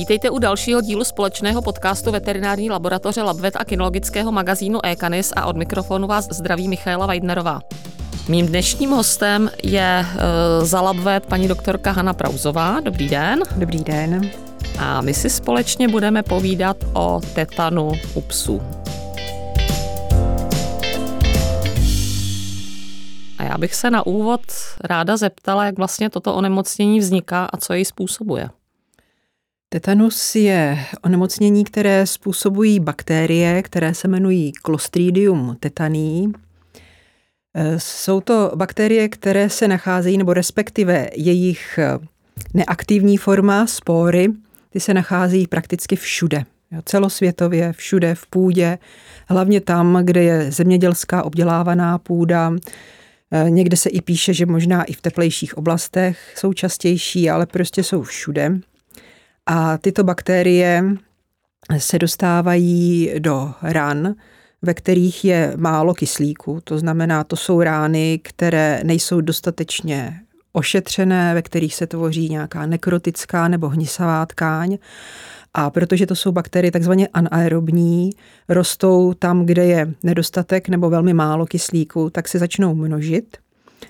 Vítejte u dalšího dílu společného podcastu veterinární laboratoře Labvet a kinologického magazínu Ekanis a od mikrofonu vás zdraví Michaela Weidnerová. Mým dnešním hostem je uh, za Labvet paní doktorka Hanna Prauzová. Dobrý den. Dobrý den. A my si společně budeme povídat o tetanu u psů. A já bych se na úvod ráda zeptala, jak vlastně toto onemocnění vzniká a co jej způsobuje. Tetanus je onemocnění, které způsobují bakterie, které se jmenují Clostridium tetani. E, jsou to bakterie, které se nacházejí, nebo respektive jejich neaktivní forma, spory, ty se nacházejí prakticky všude. Celosvětově, všude, v půdě, hlavně tam, kde je zemědělská obdělávaná půda, e, Někde se i píše, že možná i v teplejších oblastech jsou častější, ale prostě jsou všude. A tyto bakterie se dostávají do ran, ve kterých je málo kyslíku. To znamená, to jsou rány, které nejsou dostatečně ošetřené, ve kterých se tvoří nějaká nekrotická nebo hnisavá tkáň. A protože to jsou bakterie takzvaně anaerobní, rostou tam, kde je nedostatek nebo velmi málo kyslíku, tak se začnou množit.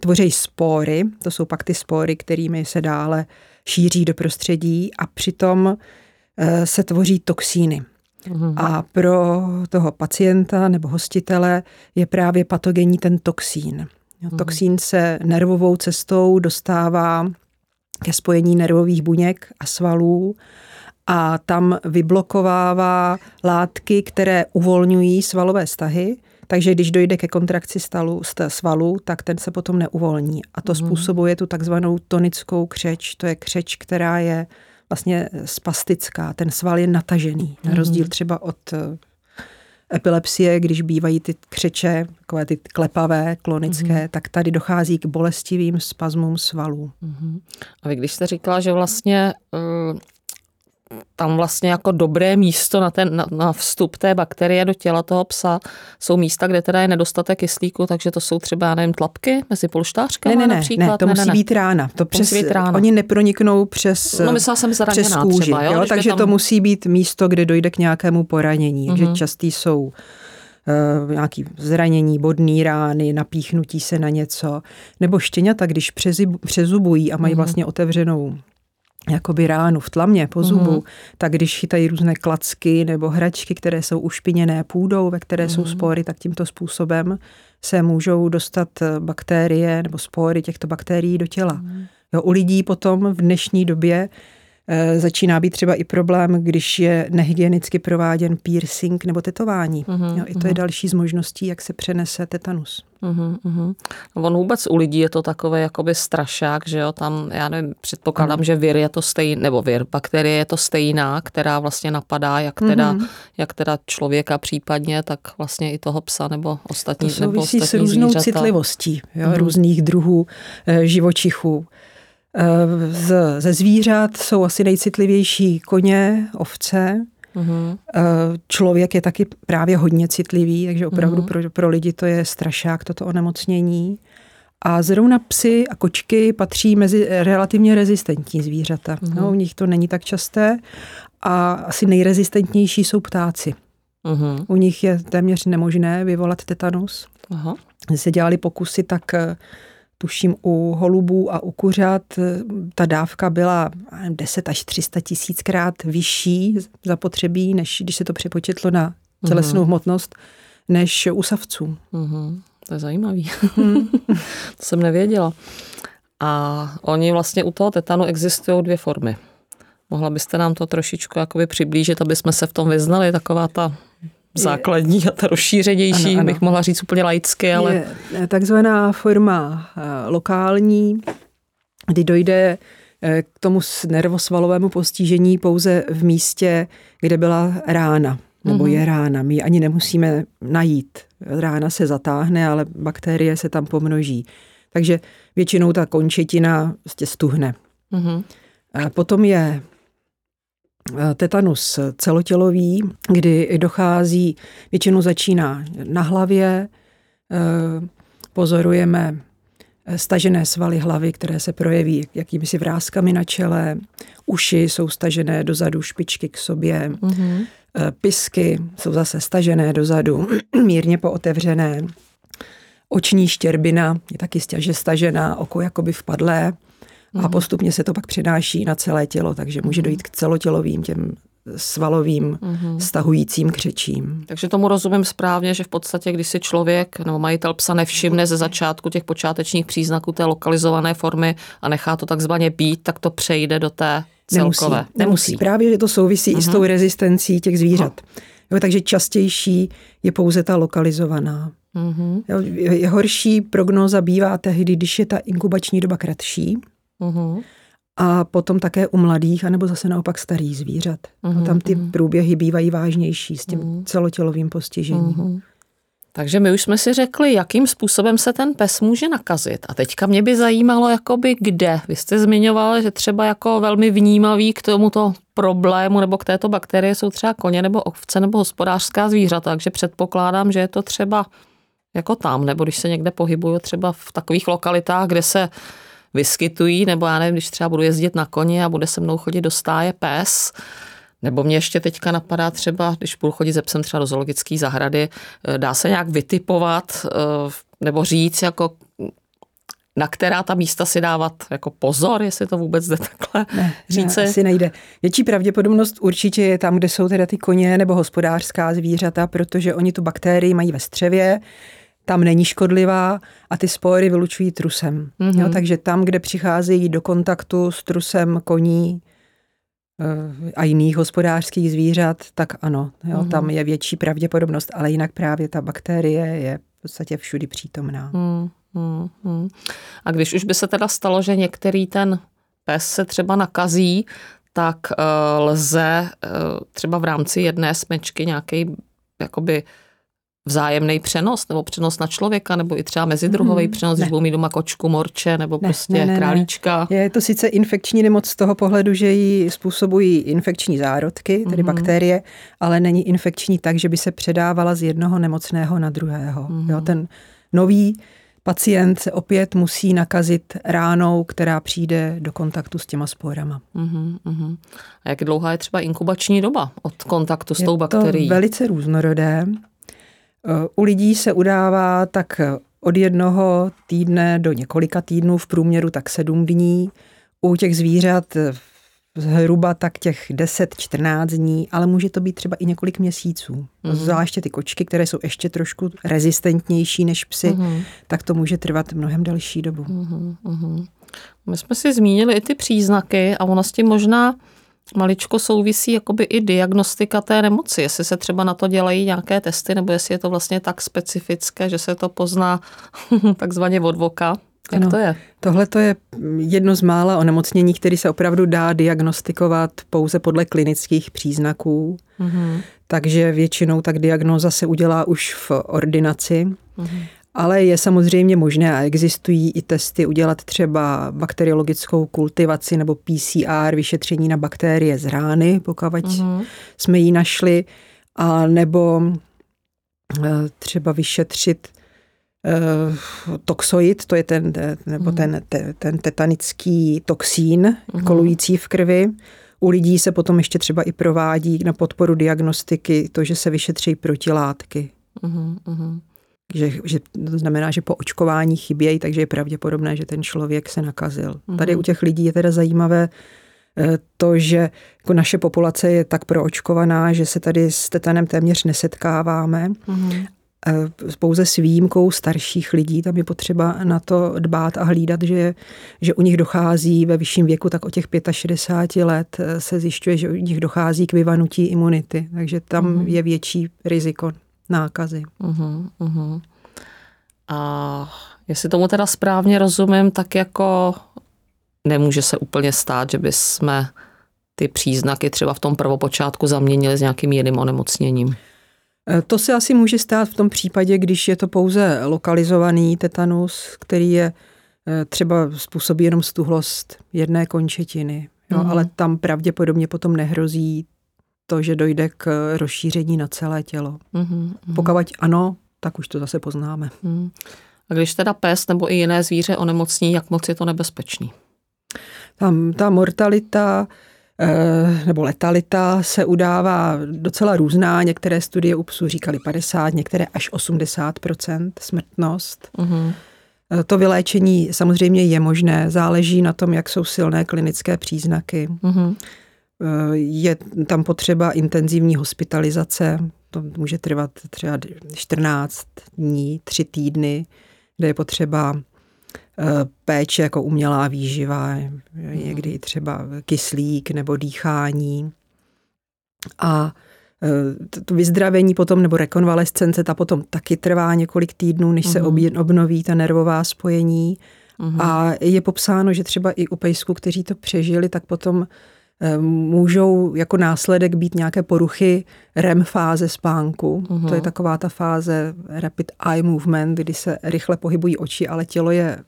Tvoří spory, to jsou pak ty spory, kterými se dále šíří do prostředí a přitom eh, se tvoří toxíny. Uhum. A pro toho pacienta nebo hostitele je právě patogenní ten toxín. Uhum. Toxín se nervovou cestou dostává ke spojení nervových buněk a svalů a tam vyblokovává látky, které uvolňují svalové stahy takže když dojde ke kontrakci stalu, svalu, tak ten se potom neuvolní. A to mm. způsobuje tu takzvanou tonickou křeč. To je křeč, která je vlastně spastická. Ten sval je natažený. Mm. Na mhm. rozdíl třeba od eh, epilepsie, když bývají ty křeče, takové ty klepavé, klonické, mm tak tady dochází k bolestivým spazmům svalů. mm A vy když jste říkala, že vlastně uh, tam vlastně jako dobré místo na, ten, na, na vstup té bakterie do těla toho psa jsou místa, kde teda je nedostatek kyslíku, takže to jsou třeba, já nevím, tlapky mezi polštářkami ne, ne, například? Ne, to ne, musí ne, být rána. To, to přes, být rána. Oni neproniknou přes, no, jsem přes kůži, třeba, jo? jo? takže tam... to musí být místo, kde dojde k nějakému poranění. Že mhm. častý jsou uh, nějaký zranění, bodný rány, napíchnutí se na něco, nebo štěňata, když přezubují a mají uh-huh. vlastně otevřenou jakoby ránu v tlamě po zubu, mm. tak když chytají různé klacky nebo hračky, které jsou ušpiněné půdou, ve které mm. jsou mhm. spory, tak tímto způsobem se můžou dostat bakterie nebo spory těchto bakterií do těla. Mm. Jo, u lidí potom v dnešní době Eh, začíná být třeba i problém, když je nehygienicky prováděn piercing nebo tetování. Uh-huh, jo, I to uh-huh. je další z možností, jak se přenese tetanus. Uh-huh, uh-huh. On vůbec u lidí je to takové jakoby strašák, že jo, tam, já nevím, předpokládám, uh-huh. že vir je to stejný, nebo vir, bakterie je to stejná, která vlastně napadá, jak teda, uh-huh. jak teda člověka případně, tak vlastně i toho psa nebo ostatní, to nebo ostatní s různou zvířata. citlivostí jo, uh-huh. různých druhů e, živočichů. Eh, z, ze zvířat jsou asi nejcitlivější koně, ovce. Eh, člověk je taky právě hodně citlivý, takže opravdu uhum. pro, pro lidi to je strašák, toto onemocnění. A zrovna psy a kočky patří mezi relativně rezistentní zvířata. Uhum. No, u nich to není tak časté. A asi nejrezistentnější jsou ptáci. Uhum. U nich je téměř nemožné vyvolat tetanus. Aha. Se dělali pokusy, tak eh, tuším u holubů a u kuřat ta dávka byla 10 až 300 tisíckrát vyšší zapotřebí, než když se to přepočetlo na tělesnou mm. hmotnost, než u savců. Mm. To je zajímavý. Mm. to jsem nevěděla. A oni vlastně u toho tetanu existují dvě formy. Mohla byste nám to trošičku jakoby přiblížit, aby jsme se v tom vyznali, taková ta základní a ta rozšířenější, ano, ano. bych mohla říct úplně laicky, ale... Je takzvaná forma eh, lokální, kdy dojde eh, k tomu nervosvalovému postižení pouze v místě, kde byla rána, nebo mm-hmm. je rána. My ani nemusíme najít. Rána se zatáhne, ale bakterie se tam pomnoží. Takže většinou ta končetina prostě stuhne. Mm-hmm. A potom je Eh, tetanus celotělový, kdy dochází, většinou začíná na hlavě, eh, pozorujeme eh, stažené svaly hlavy, které se projeví jakými si vrázkami na čele, uši jsou stažené dozadu, špičky k sobě, mm-hmm. pisky jsou zase stažené dozadu, mírně pootevřené. Oční štěrbina je taky stažená, oko jakoby vpadlé. A mhm. postupně se to pak přenáší na celé tělo, takže může mhm. dojít k celotělovým těm svalovým mm-hmm. stahujícím křečím. Takže tomu rozumím správně, že v podstatě, když si člověk nebo majitel psa nevšimne ze začátku těch počátečních příznaků té lokalizované formy a nechá to takzvaně být, tak to přejde do té celkové. Nemusí. nemusí. Právě, že to souvisí mm-hmm. i s mhm. tou rezistencí těch zvířat. No. Jo, takže častější je pouze ta lokalizovaná. Mm-hmm. Jo, je horší prognóza bývá tehdy, když je ta inkubační doba kratší. Mm-hmm a potom také u mladých, anebo zase naopak starých zvířat. Uh-huh, tam ty uh-huh. průběhy bývají vážnější s tím uh-huh. celotělovým postižením. Uh-huh. Takže my už jsme si řekli, jakým způsobem se ten pes může nakazit. A teďka mě by zajímalo, jakoby kde. Vy jste zmiňoval, že třeba jako velmi vnímavý k tomuto problému nebo k této bakterie jsou třeba koně nebo ovce nebo hospodářská zvířata, takže předpokládám, že je to třeba jako tam, nebo když se někde pohybuju třeba v takových lokalitách, kde se vyskytují, nebo já nevím, když třeba budu jezdit na koni a bude se mnou chodit do stáje pes, nebo mě ještě teďka napadá třeba, když budu chodit ze psem třeba do zoologické zahrady, eh, dá se nějak vytipovat eh, nebo říct, jako na která ta místa si dávat jako pozor, jestli to vůbec jde takhle ne, říct. Ne, asi nejde. Větší pravděpodobnost určitě je tam, kde jsou teda ty koně nebo hospodářská zvířata, protože oni tu bakterii mají ve střevě, tam není škodlivá a ty spory vylučují trusem. Mm-hmm. Jo, takže tam, kde přicházejí do kontaktu s trusem koní eh, a jiných hospodářských zvířat, tak ano, jo, mm-hmm. tam je větší pravděpodobnost, ale jinak právě ta bakterie je v podstatě všudy přítomná. Mm-hmm. A když už by se teda stalo, že některý ten pes se třeba nakazí, tak uh, lze uh, třeba v rámci jedné smečky nějaký jakoby vzájemný přenos nebo přenos na člověka nebo i třeba mezidruhový mm, přenos, ne. když budou mít doma kočku, morče nebo ne, prostě ne, ne, králíčka. Ne. Je to sice infekční nemoc z toho pohledu, že ji způsobují infekční zárodky, tedy mm. bakterie, ale není infekční tak, že by se předávala z jednoho nemocného na druhého. Mm. Jo, ten nový pacient se opět musí nakazit ránou, která přijde do kontaktu s těma sporama. Uh-huh, uh-huh. A jak dlouhá je třeba inkubační doba od kontaktu s je tou bakterií? Je to velice různorodé. Eh, u lidí se udává tak od jednoho týdne do několika týdnů, v průměru tak sedm dní. U těch zvířat zhruba tak těch 10-14 dní, ale může to být třeba i několik měsíců. Mm-hmm. Zvláště ty kočky, které jsou ještě trošku rezistentnější než psy, mm-hmm. tak to může trvat mnohem delší dobu. Mm-hmm. My jsme si zmínili i ty příznaky a ono s tím možná maličko souvisí jakoby i diagnostika té nemoci, jestli se třeba na to dělají nějaké testy, nebo jestli je to vlastně tak specifické, že se to pozná takzvaně od voka. Jak ano, to je? Tohle to je jedno z mála onemocnění, který se opravdu dá diagnostikovat pouze podle klinických příznaků. Mm-hmm. Takže většinou tak diagnóza se udělá už v ordinaci. Mm-hmm. Ale je samozřejmě možné a existují i testy udělat třeba bakteriologickou kultivaci nebo PCR, vyšetření na bakterie z rány, pokud uh-huh. jsme ji našli, a nebo eh, třeba vyšetřit uh, toxoid, to je ten, nebo uh-huh. ten, ten, ten tetanický toxín uh-huh. kolující v krvi. U lidí se potom ještě třeba i provádí na podporu diagnostiky to, že se vyšetří protilátky. Uh-huh, uh-huh že, že to znamená, že po očkování chybějí, takže je pravděpodobné, že ten člověk se nakazil. Mm. Tady u těch lidí je teda zajímavé eh, to, že jako naše populace je tak proočkovaná, že se tady s tetanem téměř nesetkáváme. Mm. Pouze s výjimkou starších lidí, tam je potřeba na to dbát a hlídat, že, že u nich dochází ve vyšším věku, tak o těch 65 let eh, se zjišťuje, že u nich dochází k vyvanutí imunity, takže tam mm. je větší riziko nákazy. Uh-huh, uh-huh. A jestli tomu teda správně rozumím, tak jako nemůže se úplně stát, že bychom ty příznaky třeba v tom prvopočátku zaměnili s nějakým jiným onemocněním. E, to se asi může stát v tom případě, když je to pouze lokalizovaný tetanus, který je e, třeba způsobí jenom stuhlost jedné končetiny. Jo, mm. Ale tam pravděpodobně potom nehrozí to, že dojde k rozšíření na celé tělo. Mm-hmm. Pokud ano, tak už to zase poznáme. Mm. A když teda pes nebo i jiné zvíře onemocní, jak moc je to nebezpečný? Tam ta mortalita eh, nebo letalita se udává docela různá. Některé studie u psů říkali 50, některé až 80% smrtnost. Uh-huh. To vyléčení samozřejmě je možné, záleží na tom, jak jsou silné klinické příznaky. Uh-huh. Je tam potřeba intenzivní hospitalizace, to může trvat třeba 14 dní, 3 týdny, kde je potřeba eh, péče jako umělá výživa, někdy třeba kyslík nebo dýchání. A eh, to vyzdravení potom nebo rekonvalescence, ta potom taky trvá několik týdnů, než se mhm. obnoví ta nervová spojení. Uhum. A je popsáno, že třeba i u pejsků, kteří to přežili, tak potom můžou jako následek být nějaké poruchy REM fáze spánku. Uh-huh. To je taková ta fáze rapid eye movement, kdy se rychle pohybují oči, ale tělo je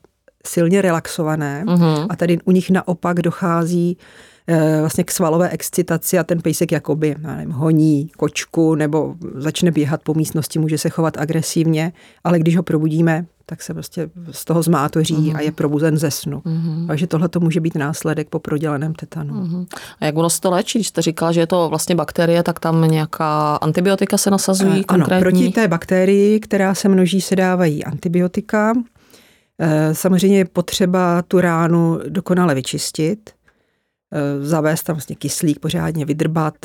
silně relaxované uh-huh. a tady u nich naopak dochází eh, vlastně k svalové excitaci a ten pejsek jakoby nevím, honí kočku nebo začne běhat po místnosti, může se chovat agresivně, ale když ho probudíme, tak se prostě z toho zmátoří mm-hmm. a je probuzen ze snu. Mm-hmm. Takže tohle to může být následek po proděleném tetanu. Mm-hmm. A jak ono se to léčí? Když jste říkala, že je to vlastně bakterie, tak tam nějaká antibiotika se nasazují eh, Ano, proti té bakterii, která se množí, se dávají antibiotika. Eh, samozřejmě je potřeba tu ránu dokonale vyčistit, eh, zavést tam vlastně kyslík, pořádně vydrbat,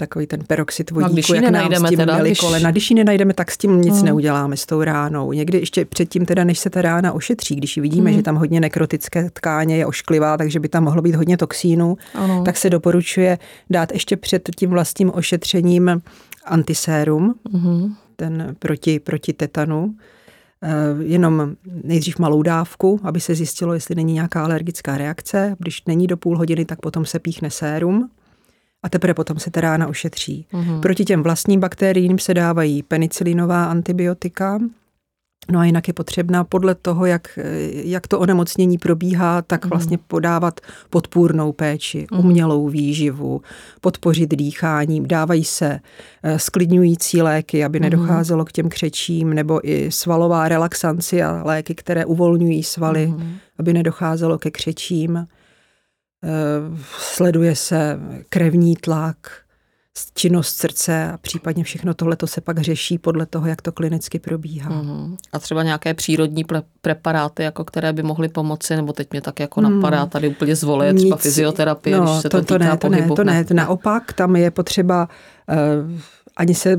takový ten peroxid vodíku, jak nám s tím teda, měli když... kolena. Když ji nenajdeme, tak s tím nic hmm. neuděláme s tou ránou. Někdy ještě předtím, teda, než se ta rána ošetří, když vidíme, hmm. že tam hodně nekrotické tkáně je ošklivá, takže by tam mohlo být hodně toxínů, ano. tak se doporučuje dát ještě před tím vlastním ošetřením antisérum, hmm. ten proti, proti tetanu eh, jenom nejdřív malou dávku, aby se zjistilo, jestli není nějaká alergická reakce. Když není do půl hodiny, tak potom se píchne sérum a teprve potom se ta rána ošetří. Mm-hmm. Proti těm vlastním bakteriím se dávají penicilinová antibiotika, No a jinak je potřebná podle toho, jak, jak to onemocnění probíhá, tak mhm. vlastně podávat podpůrnou péči, mhm. umělou výživu, podpořit dýchání. Dávají se eh, sklidňující léky, aby mhm. nedocházelo k těm křečím, nebo i svalová relaxanci a léky, které uvolňují svaly, aby nedocházelo ke křečím. Eh, sleduje se krevní tlak, činnost srdce a případně všechno tohle to se pak řeší podle toho, jak to klinicky probíhá. Uh-huh. A třeba nějaké přírodní pre- preparáty, jako které by mohly pomoci, nebo teď mě tak jako napadá hmm. tady úplně zvolit, třeba fyzioterapie, no, když se to, to, to týká ne, to pohybu. Ne, to ne, to naopak, tam je potřeba uh, ani se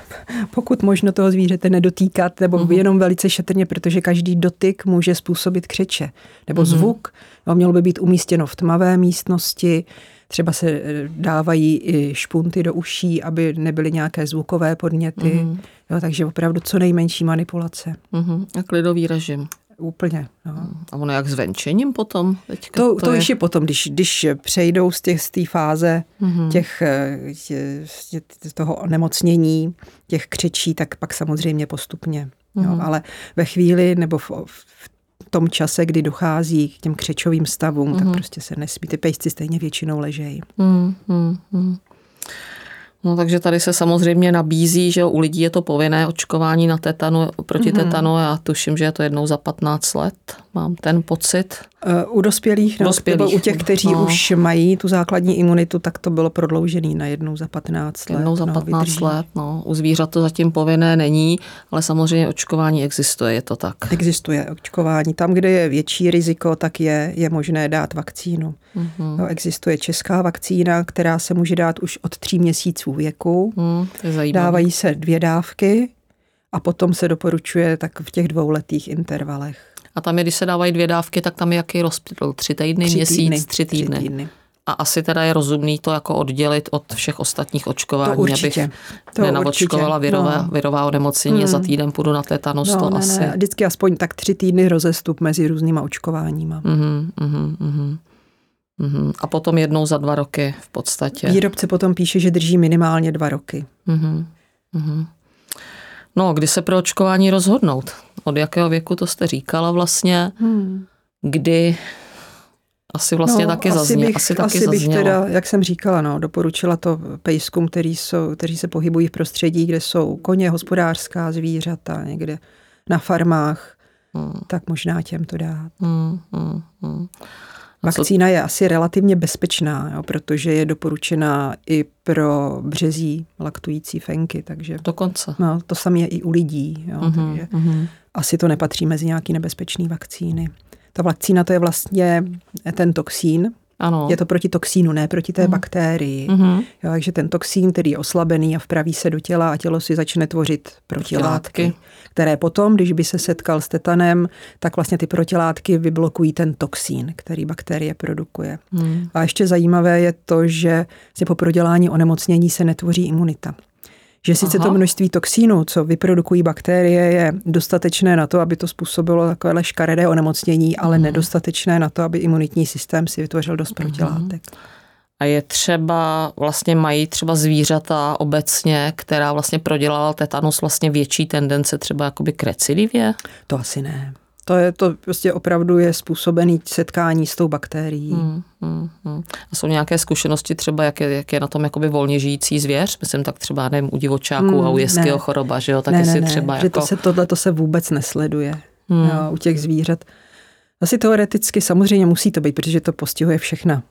pokud možno toho zvířete nedotýkat, nebo uh-huh. jenom velice šetrně, protože každý dotyk může způsobit křeče. Nebo uh-huh. zvuk, no, mělo by být umístěno v tmavé místnosti, třeba se eh, dávají i špunty do uší, aby nebyly nějaké zvukové podněty. Uh-huh. Jo, takže opravdu co nejmenší manipulace. Uh-huh. A klidový režim. Úplně. No. A ono jak s venčením potom? Teďka to, to, to je... je potom, když, když přejdou z té z fáze mm-hmm. těch, tě, tě, toho onemocnění, těch křečí, tak pak samozřejmě postupně. Mm-hmm. Jo. Mhm. Ale ve chvíli nebo v, v tom čase, kdy dochází k těm křečovým stavům, mm-hmm. tak mhm. prostě se nesmí. Ty pejsci stejně většinou ležejí. Mm-hmm. No takže tady se samozřejmě nabízí, že u lidí je to povinné očkování na tetanu, proti mm-hmm. tetanu. Já tuším, že je to jednou za 15 let. Mám ten pocit. Eh, u dospělých, no, dospělých. nebo u těch, kteří no. už mají tu základní imunitu, tak to bylo prodloužený na jednou za 15 let. Jednou za 15 no, let, no. U zvířat to zatím povinné není, ale samozřejmě očkování existuje, je to tak. Existuje očkování. Tam, kde je větší riziko, tak je, je možné dát vakcínu. Mm-hmm. No, existuje česká vakcína, která se může dát už od tří měsíců věku. Mm, je Dávají se dvě dávky a potom se doporučuje tak v těch dvouletých intervalech. A tam je, když se dávají dvě dávky, tak tam je jaký rozptyl? Tři týdny, tři měsíc, týdny, tři týdny. Tři týdny. A asi teda je rozumný to jako oddělit od všech ostatních očkování, to určitě. abych to nenavočkovala virová, no. virová onemocnění hmm. za týden půjdu na tetanus, no, to ne, asi. Ne. Vždycky aspoň tak tři týdny rozestup mezi různýma očkováníma. Mm-hmm, mm-hmm, mm-hmm. A potom jednou za dva roky v podstatě. Výrobce potom píše, že drží minimálně dva roky. Mm-hmm, mm-hmm. No, kdy se pro očkování rozhodnout? Od jakého věku to jste říkala vlastně? Hmm. Kdy asi vlastně no, taky, zazně, bych, asi taky asi bych teda, jak jsem říkala, no, doporučila to pejskům, který jsou, kteří se pohybují v prostředí, kde jsou koně, hospodářská zvířata, někde na farmách, hmm. tak možná těm to dát. Hmm, hmm, hmm. Vakcína je asi relativně bezpečná, jo, protože je doporučená i pro březí laktující fenky. Takže, Dokonce. No, to samé je i u lidí. Jo, uh-huh, takže uh-huh. asi to nepatří mezi nějaké nebezpečné vakcíny. Ta vakcína to je vlastně ten toxín, ano. Je to proti toxínu, ne proti té mm. baktérii. Mm-hmm. Jo, takže ten toxín, který je oslabený a vpraví se do těla a tělo si začne tvořit protilátky, které potom, když by se setkal s tetanem, tak vlastně ty protilátky vyblokují ten toxín, který bakterie produkuje. Mm. A ještě zajímavé je to, že po prodělání onemocnění se netvoří imunita že sice Aha. to množství toxínů, co vyprodukují bakterie, je dostatečné na to, aby to způsobilo takové škaredé onemocnění, ale hmm. nedostatečné na to, aby imunitní systém si vytvořil dost protilátek. A je třeba, vlastně mají třeba zvířata obecně, která vlastně prodělala tetanus, vlastně větší tendence třeba jakoby k recidivě? To asi ne. To je to prostě opravdu je způsobený setkání s tou bakterií. Hmm, hmm, hmm. A jsou nějaké zkušenosti třeba, jak je, jak je na tom jakoby volně žijící zvěř? Myslím tak třeba, nevím, u divočáků hmm, a u jeského choroba, že jo? Tak ne, jestli ne, třeba ne, jako... že to se, tohle to se vůbec nesleduje hmm. jo, u těch zvířat. Asi teoreticky samozřejmě musí to být, protože to postihuje všechna.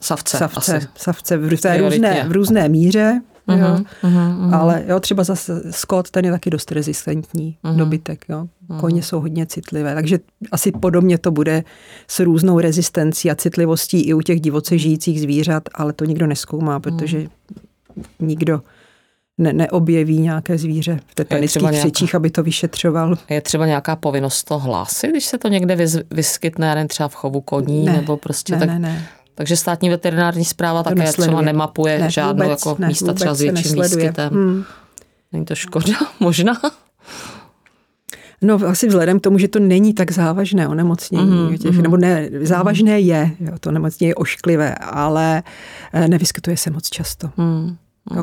Savce. Savce, asi. savce v, v, různé, v různé míře. Uh-huh, jo. Uh-huh, uh-huh. Ale jo, třeba zase Scott, ten je taky dost rezistentní uh-huh. dobytek. Jo. Koně uh-huh. jsou hodně citlivé, takže asi podobně to bude s různou rezistencí a citlivostí i u těch divoce žijících zvířat, ale to nikdo neskoumá, protože uh-huh. nikdo ne, neobjeví nějaké zvíře v tetanických křičích, aby to vyšetřoval. Je třeba nějaká povinnost to hlásit, když se to někde vyskytne, ne třeba v chovu koní, ne, nebo prostě ne, tak... Ne, ne. Takže státní veterinární zpráva to také nesleduje. třeba nemapuje ne, žádnou vůbec, jako ne, místa třeba s větším výskytem. Hmm. Není to škoda? Možná? No asi vzhledem k tomu, že to není tak závažné onemocnění, mm-hmm. těch, nebo ne, závažné je, jo, to onemocnění je ošklivé, ale eh, nevyskytuje se moc často. Mm-hmm.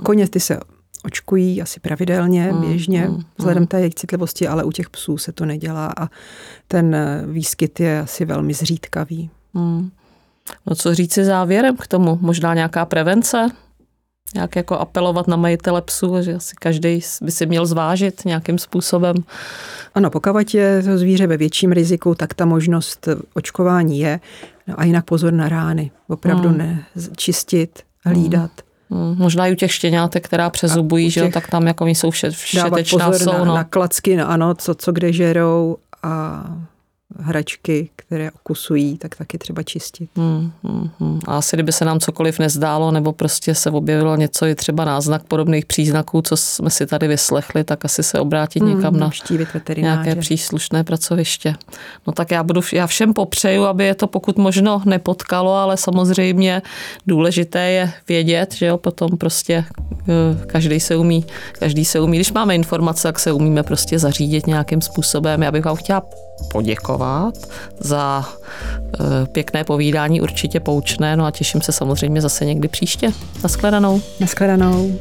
Koně ty se očkují asi pravidelně, mm, běžně, mm, vzhledem té jejich citlivosti, ale u těch psů se to nedělá a ten eh, výskyt je asi velmi zřídkavý. Mm. No co říci závěrem k tomu? Možná nějaká prevence? Jak jako apelovat na majitele psů, že asi každý by si měl zvážit nějakým způsobem. Ano, pokud je to zvíře ve větším riziku, tak ta možnost očkování je. No a jinak pozor na rány. Opravdu hmm. ne čistit, hlídat. Hmm. Hmm. Možná i u těch štěňátek, která přezubují, že jo, tak tam jako jsou vše, všetečná pozor jsou. Na, no. na klacky, no ano, co, co kde žerou a hračky, které okusují, tak taky třeba čistit. Hmm, hmm, hmm. A asi kdyby se nám cokoliv nezdálo, nebo prostě se objevilo něco, je třeba náznak podobných příznaků, co jsme si tady vyslechli, tak asi se obrátit hmm, někam na nějaké příslušné pracoviště. No tak já budu, já všem popřeju, aby je to pokud možno nepotkalo, ale samozřejmě důležité je vědět, že jo, potom prostě eh, každý se umí, každý se umí, když máme informace, tak se umíme prostě zařídit nějakým způsobem. Já bych vám chtěla poděkovat za eh, pěkné povídání, určitě poučné, no a těším se samozřejmě zase někdy příště. Naschledanou. Naschledanou.